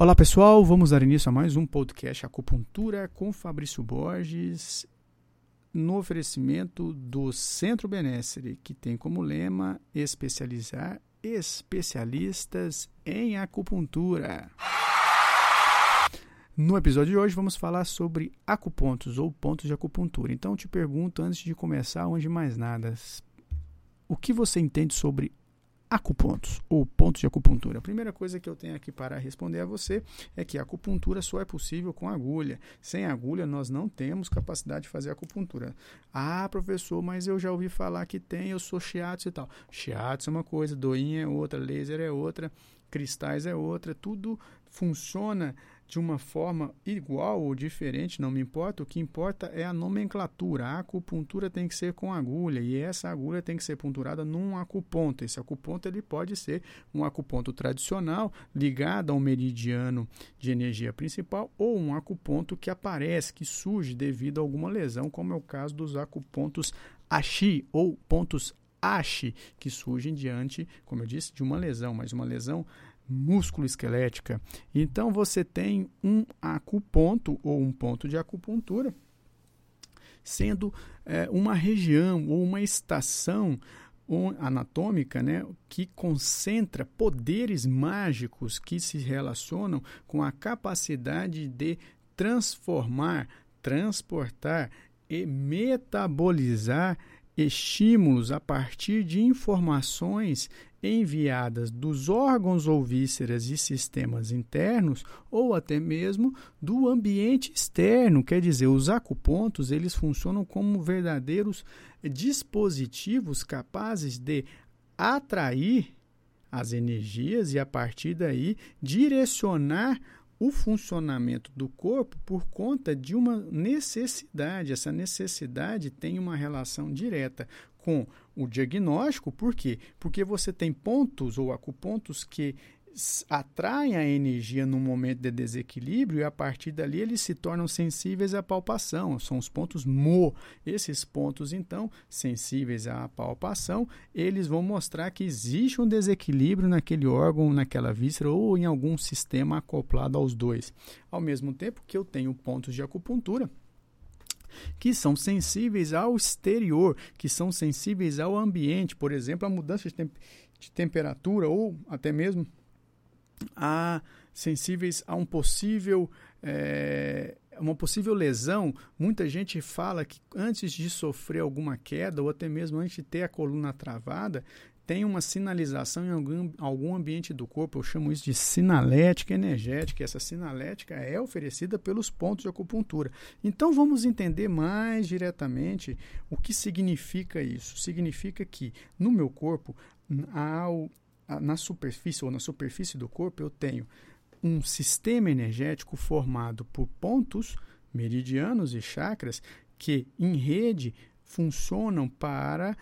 Olá pessoal, vamos dar início a mais um podcast Acupuntura com Fabrício Borges, no oferecimento do Centro Benessere, que tem como lema especializar especialistas em acupuntura. No episódio de hoje vamos falar sobre acupontos ou pontos de acupuntura. Então te pergunto antes de começar, onde mais nada, o que você entende sobre acupontos ou pontos de acupuntura. A primeira coisa que eu tenho aqui para responder a você é que a acupuntura só é possível com agulha. Sem agulha nós não temos capacidade de fazer acupuntura. Ah, professor, mas eu já ouvi falar que tem, eu sou shiatsu e tal. Shiatsu é uma coisa, doinha é outra, laser é outra, cristais é outra, tudo funciona de uma forma igual ou diferente, não me importa. O que importa é a nomenclatura. A acupuntura tem que ser com agulha e essa agulha tem que ser punturada num acuponto. Esse acuponto ele pode ser um acuponto tradicional ligado a um meridiano de energia principal ou um acuponto que aparece, que surge devido a alguma lesão, como é o caso dos acupontos Ashi ou pontos Ashi, que surgem diante, como eu disse, de uma lesão, mas uma lesão músculo-esquelética. Então você tem um acuponto ou um ponto de acupuntura sendo é, uma região ou uma estação anatômica né, que concentra poderes mágicos que se relacionam com a capacidade de transformar, transportar e metabolizar estímulos a partir de informações enviadas dos órgãos ou vísceras e sistemas internos ou até mesmo do ambiente externo, quer dizer, os acupontos, eles funcionam como verdadeiros dispositivos capazes de atrair as energias e a partir daí direcionar o funcionamento do corpo por conta de uma necessidade. Essa necessidade tem uma relação direta com o diagnóstico, por quê? Porque você tem pontos ou acupontos que atraem a energia no momento de desequilíbrio e a partir dali eles se tornam sensíveis à palpação, são os pontos Mo. Esses pontos, então, sensíveis à palpação, eles vão mostrar que existe um desequilíbrio naquele órgão, naquela víscera ou em algum sistema acoplado aos dois. Ao mesmo tempo que eu tenho pontos de acupuntura, que são sensíveis ao exterior, que são sensíveis ao ambiente, por exemplo, a mudança de, temp de temperatura ou até mesmo a sensíveis a um possível é, uma possível lesão, muita gente fala que antes de sofrer alguma queda ou até mesmo antes de ter a coluna travada, tem uma sinalização em algum, algum ambiente do corpo, eu chamo isso de sinalética energética. Essa sinalética é oferecida pelos pontos de acupuntura. Então vamos entender mais diretamente o que significa isso. Significa que no meu corpo, ao, na superfície ou na superfície do corpo, eu tenho um sistema energético formado por pontos meridianos e chakras que, em rede, funcionam para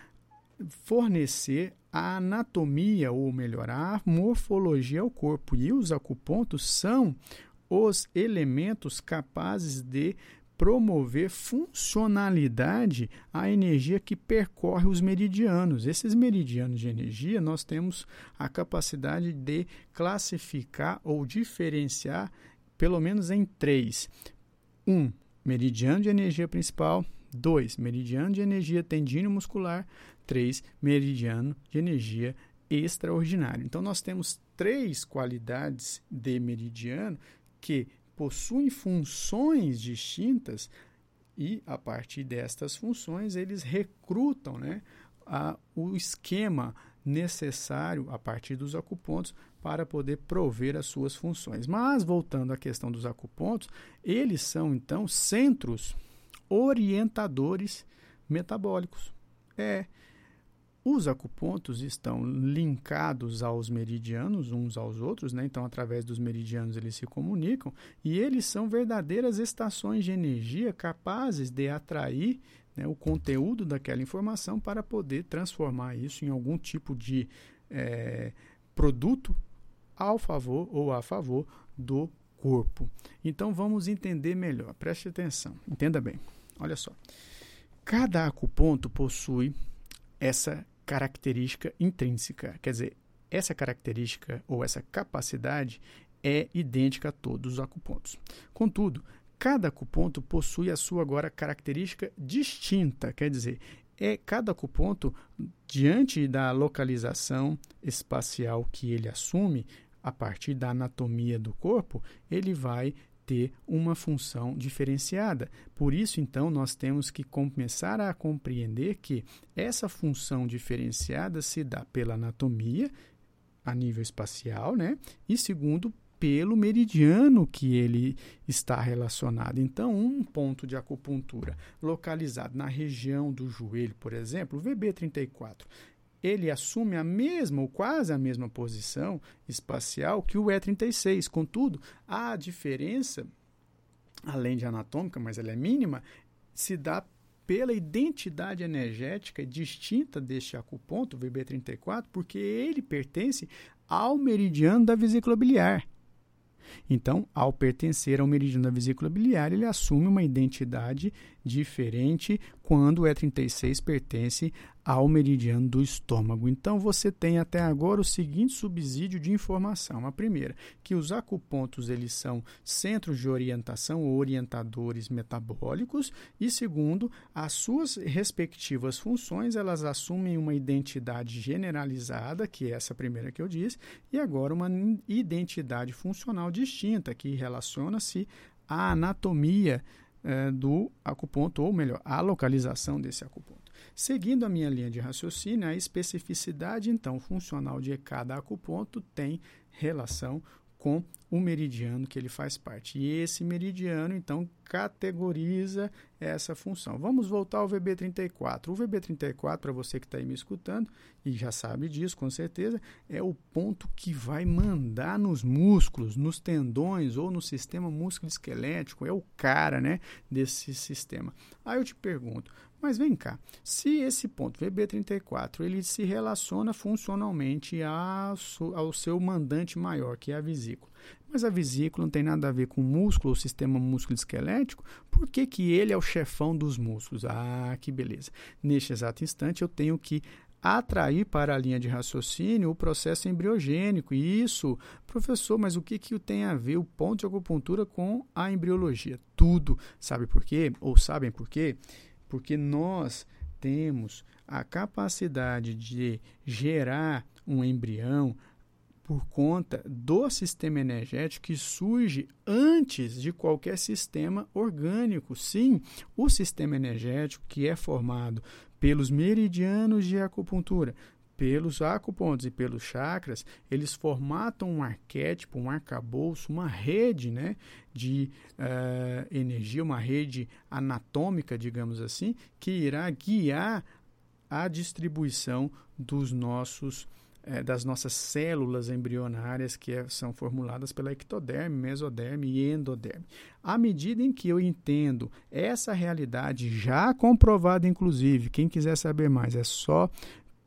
fornecer a anatomia, ou melhor, a morfologia ao corpo. E os acupontos são os elementos capazes de promover funcionalidade à energia que percorre os meridianos. Esses meridianos de energia nós temos a capacidade de classificar ou diferenciar pelo menos em três. Um, meridiano de energia principal. Dois, meridiano de energia tendíneo muscular. 3, meridiano de energia extraordinário. Então, nós temos três qualidades de meridiano que possuem funções distintas e, a partir destas funções, eles recrutam né, a, o esquema necessário a partir dos acupontos para poder prover as suas funções. Mas, voltando à questão dos acupontos, eles são, então, centros orientadores metabólicos. É, Os acupontos estão linkados aos meridianos, uns aos outros, né? então, através dos meridianos, eles se comunicam e eles são verdadeiras estações de energia capazes de atrair né, o conteúdo daquela informação para poder transformar isso em algum tipo de é, produto ao favor ou a favor do corpo. Então, vamos entender melhor. Preste atenção, entenda bem. Olha só. Cada acuponto possui essa característica intrínseca. Quer dizer, essa característica ou essa capacidade é idêntica a todos os acupontos. Contudo, cada acuponto possui a sua agora característica distinta, quer dizer, é cada acuponto diante da localização espacial que ele assume a partir da anatomia do corpo, ele vai ter uma função diferenciada. Por isso, então, nós temos que começar a compreender que essa função diferenciada se dá pela anatomia a nível espacial, né? E segundo, pelo meridiano que ele está relacionado. Então, um ponto de acupuntura localizado na região do joelho, por exemplo, o VB34, ele assume a mesma ou quase a mesma posição espacial que o E36. Contudo, a diferença, além de anatômica, mas ela é mínima, se dá pela identidade energética distinta deste acuponto, VB34, porque ele pertence ao meridiano da vesícula biliar. Então, ao pertencer ao meridiano da vesícula biliar, ele assume uma identidade diferente quando o E36 pertence ao meridiano do estômago. Então você tem até agora o seguinte subsídio de informação. A primeira, que os acupontos eles são centros de orientação ou orientadores metabólicos e segundo, as suas respectivas funções, elas assumem uma identidade generalizada, que é essa primeira que eu disse, e agora uma identidade funcional distinta que relaciona-se à anatomia eh, do acuponto, ou melhor, à localização desse acuponto. Seguindo a minha linha de raciocínio, a especificidade então funcional de cada acuponto tem relação com o meridiano que ele faz parte. E esse meridiano, então, categoriza essa função. Vamos voltar ao VB34. O VB34, para você que está aí me escutando, e já sabe disso com certeza, é o ponto que vai mandar nos músculos, nos tendões ou no sistema músculo-esquelético. É o cara né, desse sistema. Aí eu te pergunto, mas vem cá, se esse ponto VB34 ele se relaciona funcionalmente ao seu mandante maior, que é a vesícula, mas a vesícula não tem nada a ver com músculo ou sistema músculo-esquelético, por que, que ele é o chefão dos músculos? Ah, que beleza. Neste exato instante eu tenho que atrair para a linha de raciocínio o processo embriogênico. E isso, professor, mas o que, que tem a ver o ponto de acupuntura com a embriologia? Tudo. Sabe por quê? Ou sabem por quê? Porque nós temos a capacidade de gerar um embrião por conta do sistema energético que surge antes de qualquer sistema orgânico. Sim, o sistema energético que é formado pelos meridianos de acupuntura, pelos acupontos e pelos chakras, eles formatam um arquétipo, um arcabouço, uma rede né, de uh, energia, uma rede anatômica, digamos assim, que irá guiar a distribuição dos nossos eh, das nossas células embrionárias que é, são formuladas pela ectoderme, mesoderme e endoderme. À medida em que eu entendo essa realidade já comprovada, inclusive, quem quiser saber mais é só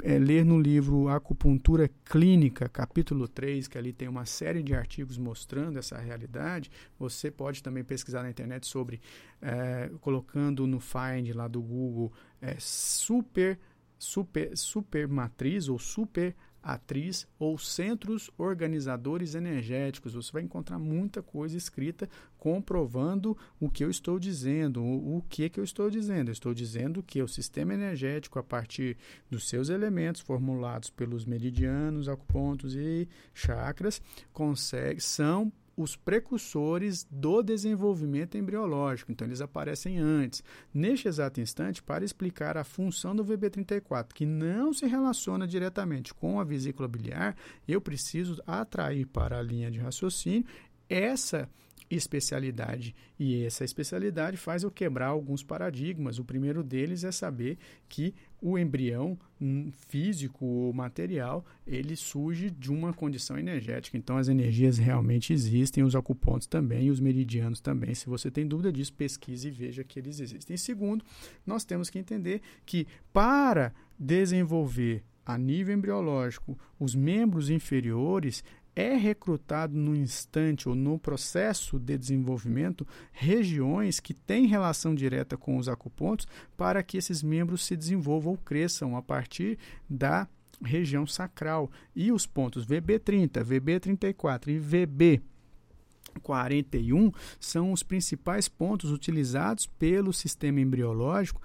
é, ler no livro Acupuntura Clínica, capítulo 3, que ali tem uma série de artigos mostrando essa realidade. Você pode também pesquisar na internet sobre, é, colocando no Find lá do Google, é, super, super, super matriz ou super atriz ou centros organizadores energéticos. Você vai encontrar muita coisa escrita comprovando o que eu estou dizendo. O, que, que eu estou dizendo? Eu estou dizendo que o sistema energético, a partir dos seus elementos formulados pelos meridianos, acupontos e chakras, consegue, são os precursores do desenvolvimento embriológico. Então, eles aparecem antes. Neste exato instante, para explicar a função do VB34, que não se relaciona diretamente com a vesícula biliar, eu preciso atrair para a linha de raciocínio essa especialidade. E essa especialidade faz eu quebrar alguns paradigmas. O primeiro deles é saber que o embrião hum, físico ou material, ele surge de uma condição energética. Então as energias realmente existem, os acupontos também, os meridianos também. Se você tem dúvida disso, pesquise e veja que eles existem. Segundo, nós temos que entender que para desenvolver a nível embriológico os membros inferiores, é recrutado no instante ou no processo de desenvolvimento regiões que têm relação direta com os acupontos para que esses membros se desenvolvam ou cresçam a partir da região sacral. E os pontos VB30, VB34 e VB 41 são os principais pontos utilizados pelo sistema embriológico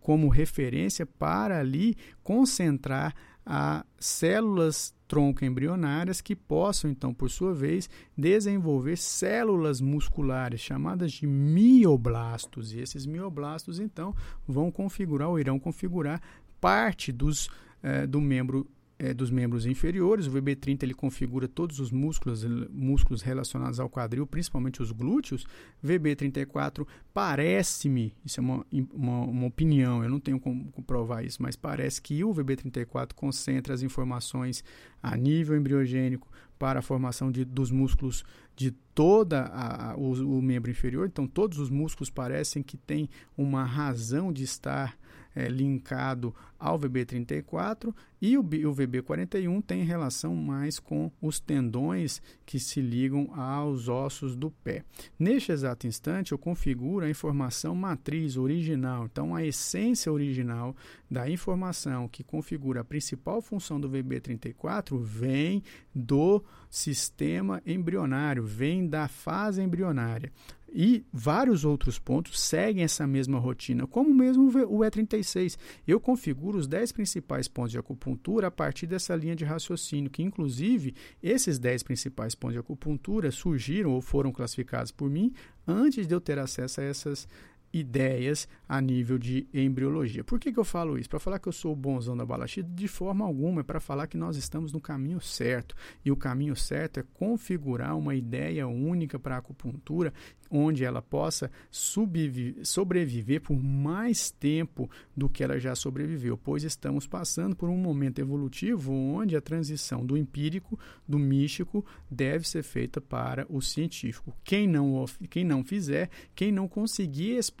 como referência para ali concentrar a células tronco embrionárias que possam, então, por sua vez, desenvolver células musculares chamadas de mioblastos. E esses mioblastos, então, vão configurar ou irão configurar parte dos, eh, do membro é, dos membros inferiores. O VB30 ele configura todos os músculos, músculos relacionados ao quadril, principalmente os glúteos. VB34 parece-me, isso é uma, uma, uma, opinião, eu não tenho como comprovar isso, mas parece que o VB34 concentra as informações a nível embriogênico para a formação de, dos músculos de toda a, o, o membro inferior. Então, todos os músculos parecem que têm uma razão de estar é, linkado ao VB34 e o, o VB41 tem relação mais com os tendões que se ligam aos ossos do pé. Neste exato instante, eu configuro a informação matriz original, então a essência original da informação que configura a principal função do VB34 vem do sistema embrionário, vem da fase embrionária. E vários outros pontos seguem essa mesma rotina, como mesmo o E36. Eu configuro os 10 principais pontos de acupuntura a partir dessa linha de raciocínio, que inclusive esses 10 principais pontos de acupuntura surgiram ou foram classificados por mim antes de eu ter acesso a essas ideias a nível de embriologia. Por que, que eu falo isso? Para falar que eu sou o bonzão da balachita? De forma alguma, é para falar que nós estamos no caminho certo. E o caminho certo é configurar uma ideia única para a acupuntura, onde ela possa sobreviver por mais tempo do que ela já sobreviveu, pois estamos passando por um momento evolutivo onde a transição do empírico, do místico, deve ser feita para o científico. Quem não, quem não fizer, quem não conseguir explicar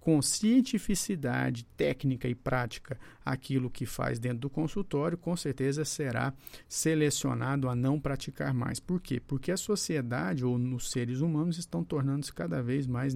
com cientificidade técnica e prática aquilo que faz dentro do consultório, com certeza será selecionado a não praticar mais. Por quê? Porque a sociedade ou os seres humanos estão tornando-se cada vez mais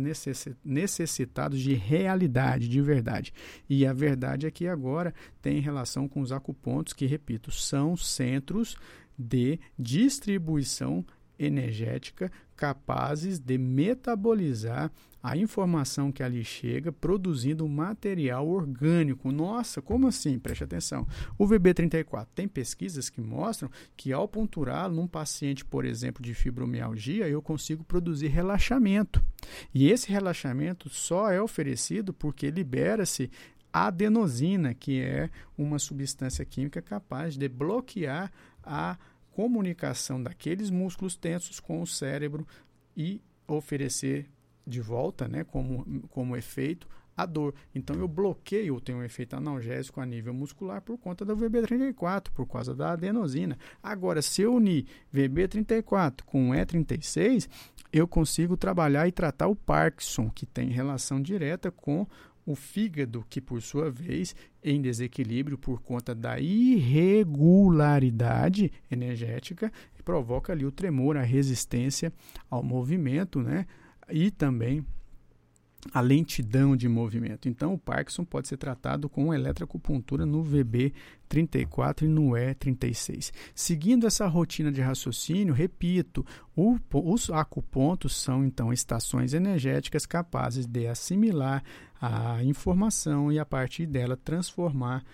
necessitados de realidade, de verdade. E a verdade é que agora tem relação com os acupontos, que, repito, são centros de distribuição energética capazes de metabolizar a informação que ali chega, produzindo material orgânico. Nossa, como assim? Preste atenção. O VB34 tem pesquisas que mostram que ao ponturá-lo num paciente, por exemplo, de fibromialgia, eu consigo produzir relaxamento. E esse relaxamento só é oferecido porque libera-se adenosina, que é uma substância química capaz de bloquear a comunicação daqueles músculos tensos com o cérebro e oferecer de volta, né, como, como efeito, a dor. Então eu bloqueio, eu tenho um efeito analgésico a nível muscular por conta do VB34, por causa da adenosina. Agora, se eu unir VB34 com E36, eu consigo trabalhar e tratar o Parkinson, que tem relação direta com o fígado, que por sua vez, em desequilíbrio por conta da irregularidade energética, provoca ali o tremor, a resistência ao movimento, né? E também a lentidão de movimento. Então, o Parkinson pode ser tratado com eletroacupuntura no VB34 e no E36. Seguindo essa rotina de raciocínio, repito, o, os acupontos são então estações energéticas capazes de assimilar a informação e a partir dela transformar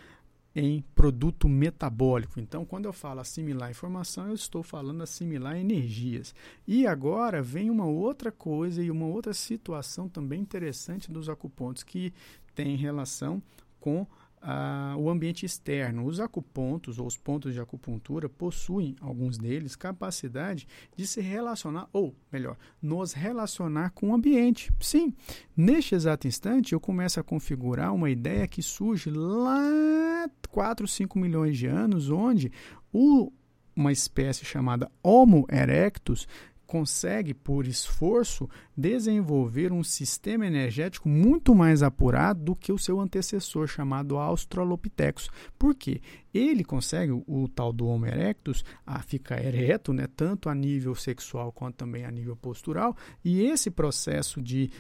em produto metabólico. Então, quando eu falo assimilar informação, eu estou falando assimilar energias. E agora vem uma outra coisa e uma outra situação também interessante dos acupontos que tem relação com ah, o ambiente externo. Os acupontos ou os pontos de acupuntura possuem, alguns deles, capacidade de se relacionar, ou melhor, nos relacionar com o ambiente. Sim, neste exato instante eu começo a configurar uma ideia que surge lá 4, 5 milhões de anos, onde o, uma espécie chamada Homo erectus consegue, por esforço, desenvolver um sistema energético muito mais apurado do que o seu antecessor, chamado Australopithecus. Por quê? Ele consegue, o, tal do Homo erectus, a ficar ereto, né, tanto a nível sexual quanto também a nível postural, e esse processo de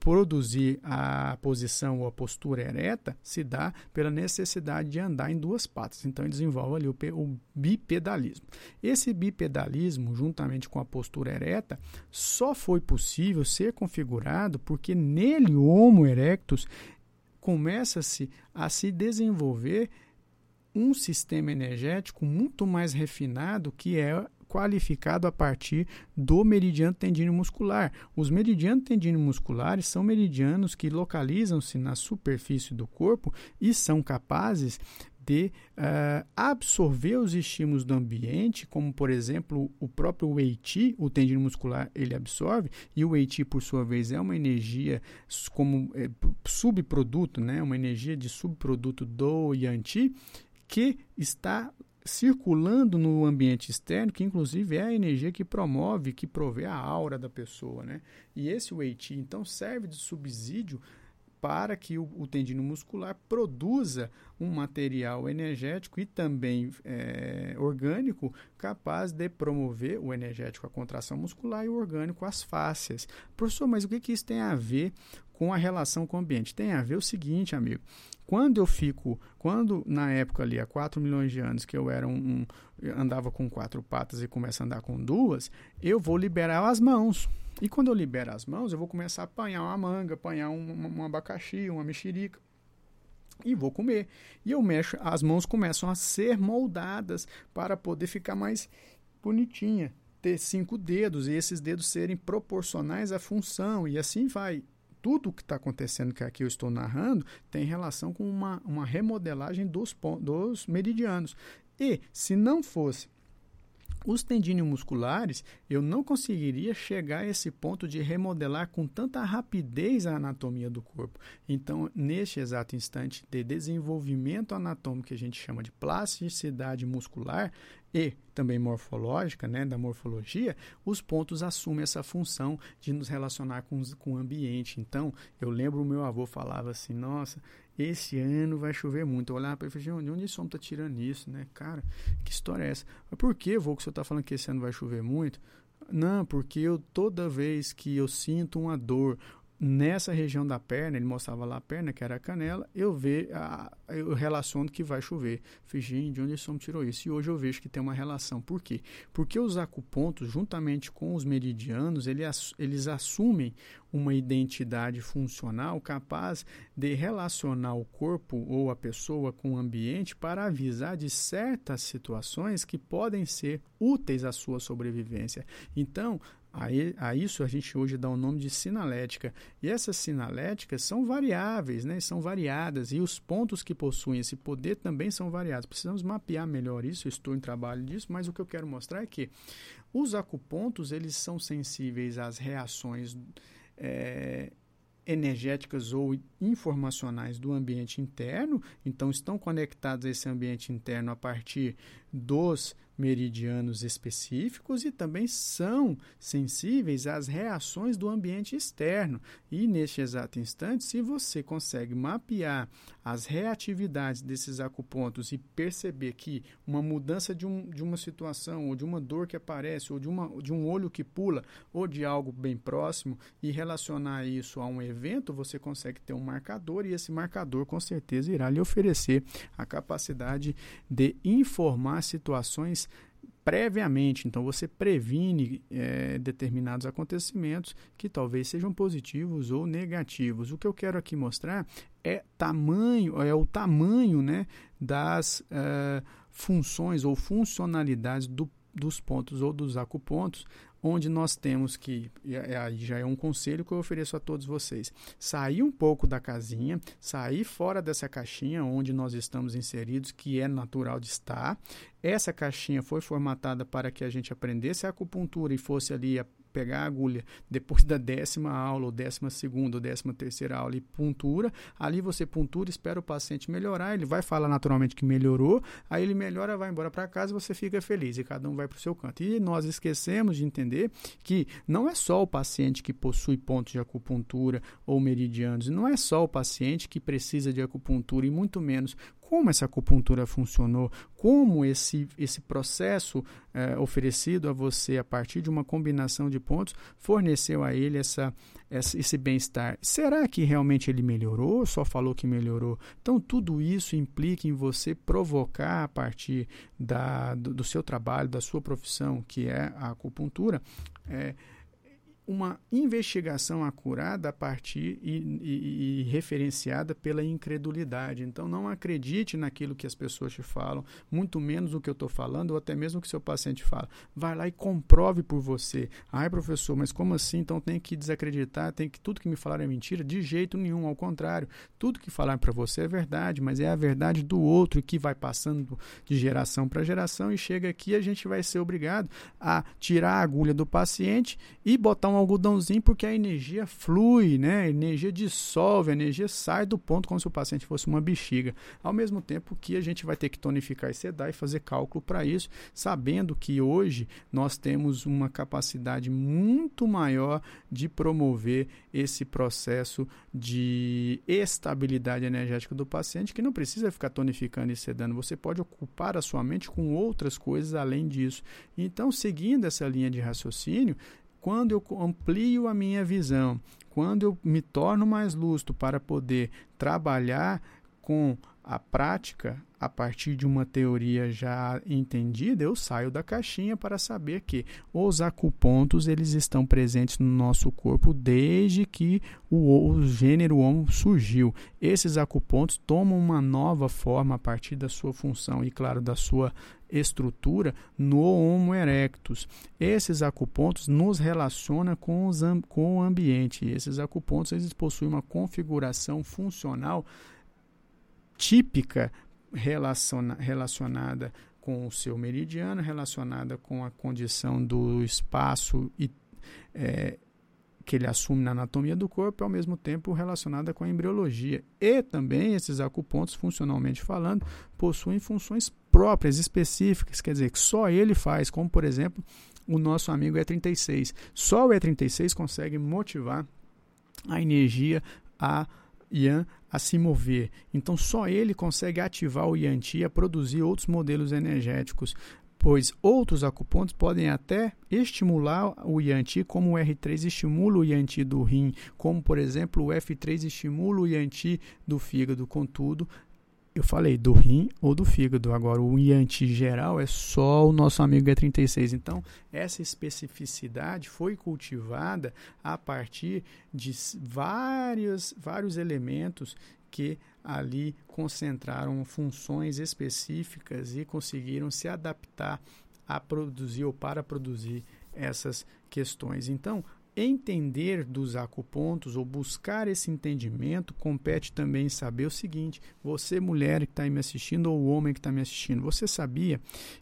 produzir a posição ou a postura ereta se dá pela necessidade de andar em duas patas. Então, ele desenvolve ali o, o bipedalismo. Esse bipedalismo, juntamente com a postura ereta, só foi possível ser configurado porque nele o Homo erectus começa-se a se desenvolver um sistema energético muito mais refinado que é qualificado a partir do meridiano tendíneo muscular. Os meridianos tendíneos musculares são meridianos que localizam-se na superfície do corpo e são capazes de uh, absorver os estímulos do ambiente, como por exemplo o próprio Wei Qi, o tendino muscular, ele absorve, e o Wei Qi, por sua vez, é uma energia como é, subproduto, né, uma energia de subproduto do Yang Qi, que está circulando no ambiente externo, que inclusive é a energia que promove, que provê a aura da pessoa, né? E esse Weiqi, então, serve de subsídio para que o, o tendino muscular produza um material energético e também é, orgânico capaz de promover o energético a contração muscular e o orgânico as fáscias. Professor, mas o que, que isso tem a ver com a relação com o ambiente? Tem a ver o seguinte, amigo. Quando eu fico, quando na época ali, há 4 milhões de anos, que eu era um, um andava com quatro patas e começo a andar com duas, eu vou liberar as mãos. E quando eu libero as mãos, eu vou começar a apanhar uma manga, apanhar um, um abacaxi, uma mexerica e vou comer. E eu mexo, as mãos começam a ser moldadas para poder ficar mais bonitinha, ter cinco dedos e esses dedos serem proporcionais à função e assim vai tudo o que está acontecendo que aqui eu estou narrando tem relação com uma, uma remodelagem dos, dos meridianos. E se não fosse os tendíneos musculares, eu não conseguiria chegar a esse ponto de remodelar com tanta rapidez a anatomia do corpo. Então, neste exato instante de desenvolvimento anatômico que a gente chama de plasticidade muscular, e também morfológica, né, da morfologia, os pontos assumem essa função de nos relacionar com, com o ambiente. Então, eu lembro o meu avô falava assim, nossa, esse ano vai chover muito. Eu olhava para ele e falei, de onde esse homem está tirando isso, né? Cara, que história é essa? Mas por que, vô, que o senhor está falando que esse ano vai chover muito? Não, porque eu toda vez que eu sinto uma dor nessa região da perna, ele mostrava lá a perna, que era a canela, eu, ve, a, eu relaciono que vai chover. Falei, de onde esse homem tirou isso? E hoje eu vejo que tem uma relação. Por quê? Porque os acupontos, juntamente com os meridianos, ele, eles assumem uma identidade funcional capaz de relacionar o corpo ou a pessoa com o ambiente para avisar de certas situações que podem ser úteis à sua sobrevivência. Então, a, isso a gente hoje dá o nome de sinalética. E essas sinaléticas são variáveis, né? são variadas, e os pontos que possuem esse poder também são variados. Precisamos mapear melhor isso, eu estou em trabalho disso, mas o que eu quero mostrar é que os acupontos eles são sensíveis às reações é, energéticas ou informacionais do ambiente interno, então estão conectados a esse ambiente interno a partir dos meridianos específicos e também são sensíveis às reações do ambiente externo. E neste exato instante, se você consegue mapear as reatividades desses acupontos e perceber que uma mudança de, um, de uma situação, ou de uma dor que aparece, ou de, uma, de um olho que pula, ou de algo bem próximo, e relacionar isso a um evento, você consegue ter um marcador, e esse marcador com certeza irá lhe oferecer a capacidade de informar situações previamente. Então você previne é, determinados acontecimentos que talvez sejam positivos ou negativos. O que eu quero aqui mostrar é tamanho, é o tamanho né, das uh, funções ou funcionalidades do, dos pontos ou dos acupontos, onde nós temos que, aí já é um conselho que eu ofereço a todos vocês, sair um pouco da casinha, sair fora dessa caixinha onde nós estamos inseridos, que é natural de estar. Essa caixinha foi formatada para que a gente aprendesse a acupuntura e fosse ali pegar a agulha depois da décima aula, ou décima segunda, ou décima terceira aula e puntura. Ali você puntura, espera o paciente melhorar, ele vai falar naturalmente que melhorou, aí ele melhora, vai embora para casa e você fica feliz e cada um vai para o seu canto. E nós esquecemos de entender que não é só o paciente que possui pontos de acupuntura ou meridianos, não é só o paciente que precisa de acupuntura e muito menos como essa acupuntura funcionou, como esse, esse processo é, oferecido a você a partir de uma combinação de pontos forneceu a ele essa, essa esse bem-estar. Será que realmente ele melhorou? Só falou que melhorou? Então, tudo isso implica em você provocar a partir da, do, do seu trabalho, da sua profissão, que é a acupuntura, é, uma investigação acurada a partir e, e, e, referenciada pela incredulidade. Então, não acredite naquilo que as pessoas te falam, muito menos o que eu estou falando, ou até mesmo o que seu paciente fala. Vai lá e comprove por você. Ai, professor, mas como assim? Então tem que desacreditar, tem que tudo que me falaram é mentira? De jeito nenhum, ao contrário. Tudo que falaram para você é verdade, mas é a verdade do outro que vai passando de geração para geração e chega aqui a gente vai ser obrigado a tirar a agulha do paciente e botar um algodãozinho porque a energia flui, né? A energia dissolve, a energia sai do ponto como se o paciente fosse uma bexiga. Ao mesmo tempo que a gente vai ter que tonificar e sedar e fazer cálculo para isso, sabendo que hoje nós temos uma capacidade muito maior de promover esse processo de estabilidade energética do paciente, que não precisa ficar tonificando e sedando. Você pode ocupar a sua mente com outras coisas além disso. Então, seguindo essa linha de raciocínio, quando eu amplio a minha visão, quando eu me torno mais lúcido para poder trabalhar com a prática, a partir de uma teoria já entendida, eu saio da caixinha para saber que os acupontos eles estão presentes no nosso corpo desde que o, o gênero Homo surgiu. Esses acupontos tomam uma nova forma a partir da sua função e, claro, da sua estrutura no Homo erectus. Esses acupontos nos relacionam com, os, com o ambiente. Esses acupontos eles possuem uma configuração funcional típica relaciona, relacionada com o seu meridiano, relacionada com a condição do espaço e, é, que ele assume na anatomia do corpo, ao mesmo tempo relacionada com a embriologia. E também esses acupontos, funcionalmente falando, possuem funções próprias, específicas, quer dizer, que só ele faz, como por exemplo o nosso amigo E36. Só o E36 consegue motivar a energia a Yan a se mover. Então só ele consegue ativar o Yanti a produzir outros modelos energéticos, pois outros acupontos podem até estimular o Yanti, como o R3 estimula o Yanti do rim, como por exemplo o F3 estimula o Yanti do fígado. Contudo, eu falei do rim ou do fígado. Agora, o Yanti geral é só o nosso amigo E36. Então, essa especificidade foi cultivada a partir de vários, vários elementos que ali concentraram funções específicas e conseguiram se adaptar a produzir ou para produzir essas questões. Então, entender dos acupontos ou buscar esse entendimento compete também saber o seguinte: você, mulher que está me assistindo, ou homem que está me assistindo, você sabia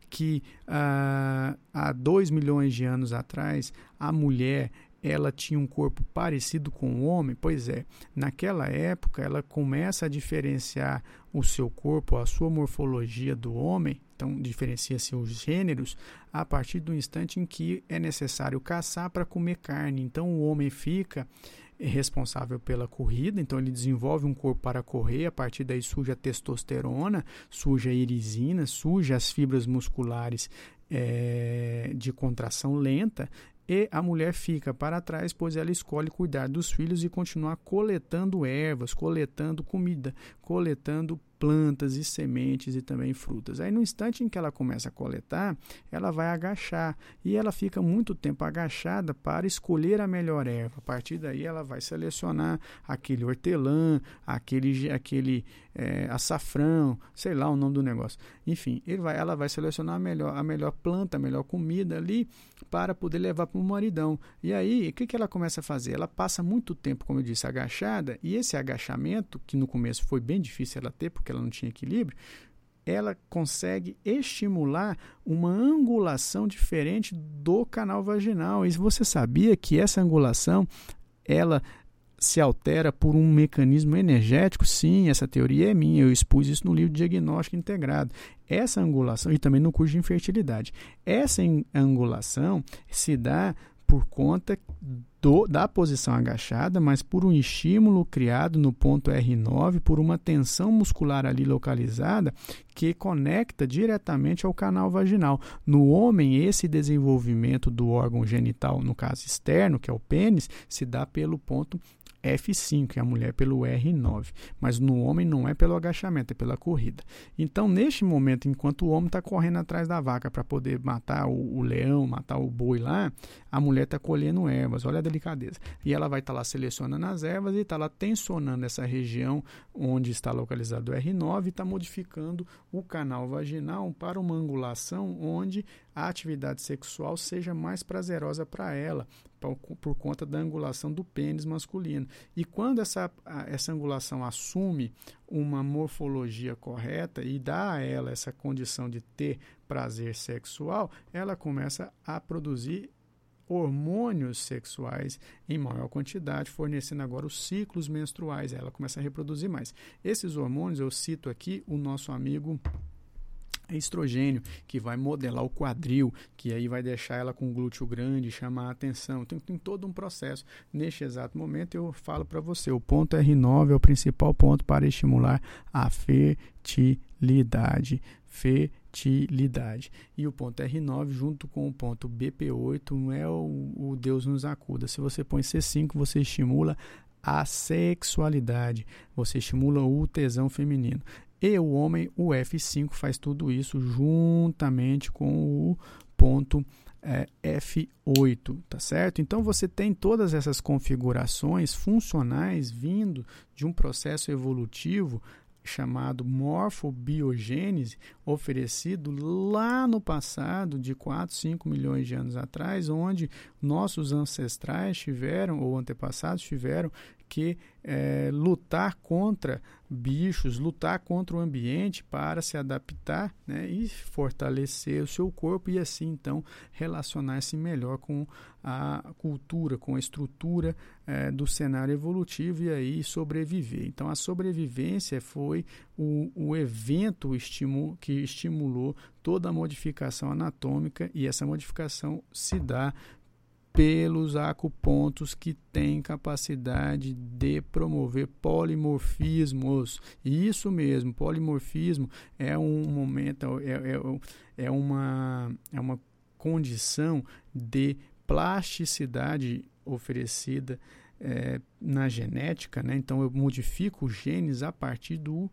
que ah, há dois milhões de anos atrás a mulher ela tinha um corpo parecido com o homem? Pois é, naquela época ela começa a diferenciar o seu corpo, a sua morfologia do homem, então diferencia-se os gêneros a partir do instante em que é necessário caçar para comer carne. Então o homem fica responsável pela corrida, então ele desenvolve um corpo para correr, a partir daí surge a testosterona, surge a irisina, surge as fibras musculares é, de contração lenta e a mulher fica para trás, pois ela escolhe cuidar dos filhos e continuar coletando ervas, coletando comida, coletando plantas e sementes e também frutas. Aí no instante em que ela começa a coletar, ela vai agachar e ela fica muito tempo agachada para escolher a melhor erva. A partir daí ela vai selecionar aquele hortelã, aquele aquele é, açafrão, sei lá o nome do negócio. Enfim, vai, ela vai selecionar a melhor, a melhor planta, a melhor comida ali para poder levar para o maridão. E aí, o que, que ela começa a fazer? Ela passa muito tempo, como eu disse, agachada, e esse agachamento, que no começo foi bem difícil ela ter, porque ela não tinha equilíbrio, ela consegue estimular uma angulação diferente do canal vaginal. E você sabia que essa angulação ela se altera por um mecanismo energético? Sim, essa teoria é minha, eu expus isso no livro Diagnóstico Integrado. Essa angulação, e também no curso de infertilidade, essa angulação se dá por conta do, da posição agachada, mas por um estímulo criado no ponto R9, por uma tensão muscular ali localizada que conecta diretamente ao canal vaginal. No homem, esse desenvolvimento do órgão genital, no caso externo, que é o pênis, se dá pelo ponto F5 e a mulher pelo R9. Mas no homem não é pelo agachamento, é pela corrida. Então, neste momento, enquanto o homem está correndo atrás da vaca para poder matar o, o, leão, matar o boi lá, a mulher está colhendo ervas. Olha a delicadeza. E ela vai estar tá lá selecionando as ervas e está lá tensionando essa região onde está localizado o R9 e está modificando o canal vaginal para uma angulação onde a atividade sexual seja mais prazerosa para ela, por, por, conta da angulação do pênis masculino. E quando essa, essa angulação assume uma morfologia correta e dá a ela essa condição de ter prazer sexual, ela começa a produzir hormônios sexuais em maior quantidade, fornecendo agora os ciclos menstruais. Ela começa a reproduzir mais. Esses hormônios, eu cito aqui o nosso amigo estrogênio, que vai modelar o quadril, que aí vai deixar ela com o glúteo grande, chamar a atenção. Tem, tem todo um processo. Neste exato momento, eu falo para você: o ponto R9 é o principal ponto para estimular a fertilidade. Fertilidade. E o ponto R9, junto com o ponto BP8, não é o, o Deus nos acuda. Se você põe C5, você estimula a sexualidade, você estimula o tesão feminino. E o homem, o F5, faz tudo isso juntamente com o ponto é, F8, tá certo? Então você tem todas essas configurações funcionais vindo de um processo evolutivo chamado morfobiogênese, oferecido lá no passado, de 4, 5 milhões de anos atrás, onde nossos ancestrais tiveram, ou antepassados tiveram, que é, lutar contra bichos, lutar contra o ambiente para se adaptar né, e fortalecer o seu corpo e assim então relacionar-se melhor com a cultura, com a estrutura é, do cenário evolutivo e aí sobreviver. Então a sobrevivência foi o, o evento estimu que estimulou toda a modificação anatômica e essa modificação se dá pelos acupontos que têm capacidade de promover polimorfismos. Isso mesmo, polimorfismo é um momento, é, é, é, uma, é uma condição de plasticidade oferecida é, na genética, né? então eu modifico genes a partir do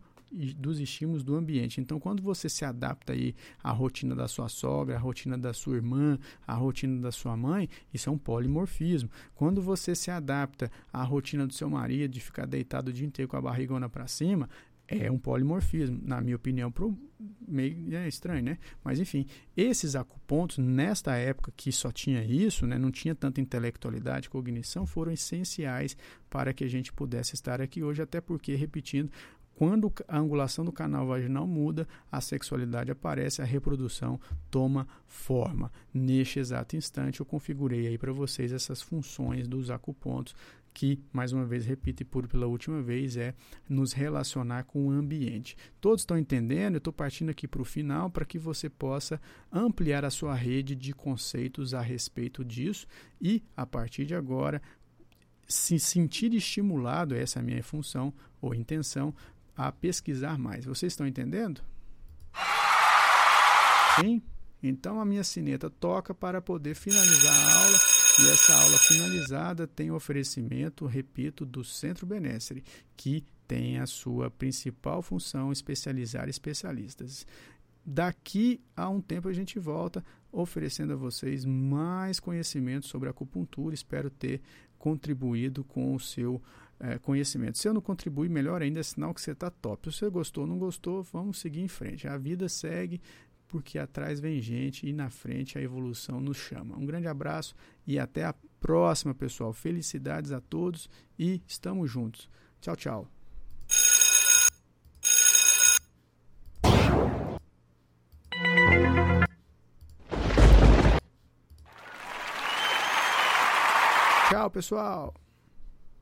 dos estímulos do ambiente. Então, quando você se adapta aí à rotina da sua sogra, à rotina da sua irmã, à rotina da sua mãe, isso é um polimorfismo. Quando você se adapta à rotina do seu marido, de ficar deitado o dia inteiro com a barrigona para cima, é um polimorfismo, na minha opinião, pro meio é estranho, né? Mas enfim, esses acupontos nesta época que só tinha isso, né, não tinha tanta intelectualidade, cognição, foram essenciais para que a gente pudesse estar aqui hoje, até porque, repetindo, quando a angulação do canal vaginal muda, a sexualidade aparece, a reprodução toma forma. Neste exato instante, eu configurei aí para vocês essas funções dos acupontos que, mais uma vez, repito e por pela última vez, é nos relacionar com o ambiente. Todos estão entendendo? Eu estou partindo aqui para o final para que você possa ampliar a sua rede de conceitos a respeito disso e, a partir de agora, se sentir estimulado, essa é a minha função ou intenção, a pesquisar mais. Vocês estão entendendo? Sim? Então a minha sineta toca para poder finalizar a aula E essa aula finalizada tem oferecimento, repito, do Centro Benessere, que tem a sua principal função especializar especialistas. Daqui a um tempo a gente volta oferecendo a vocês mais conhecimento sobre acupuntura. Espero ter contribuído com o seu é, conhecimento. Se eu não contribuir, melhor ainda, é sinal que você está top. Se você gostou não gostou, vamos seguir em frente. A vida segue porque atrás vem gente e na frente a evolução nos chama. Um grande abraço e até a próxima, pessoal. Felicidades a todos e estamos juntos. Tchau, tchau. Tchau, pessoal.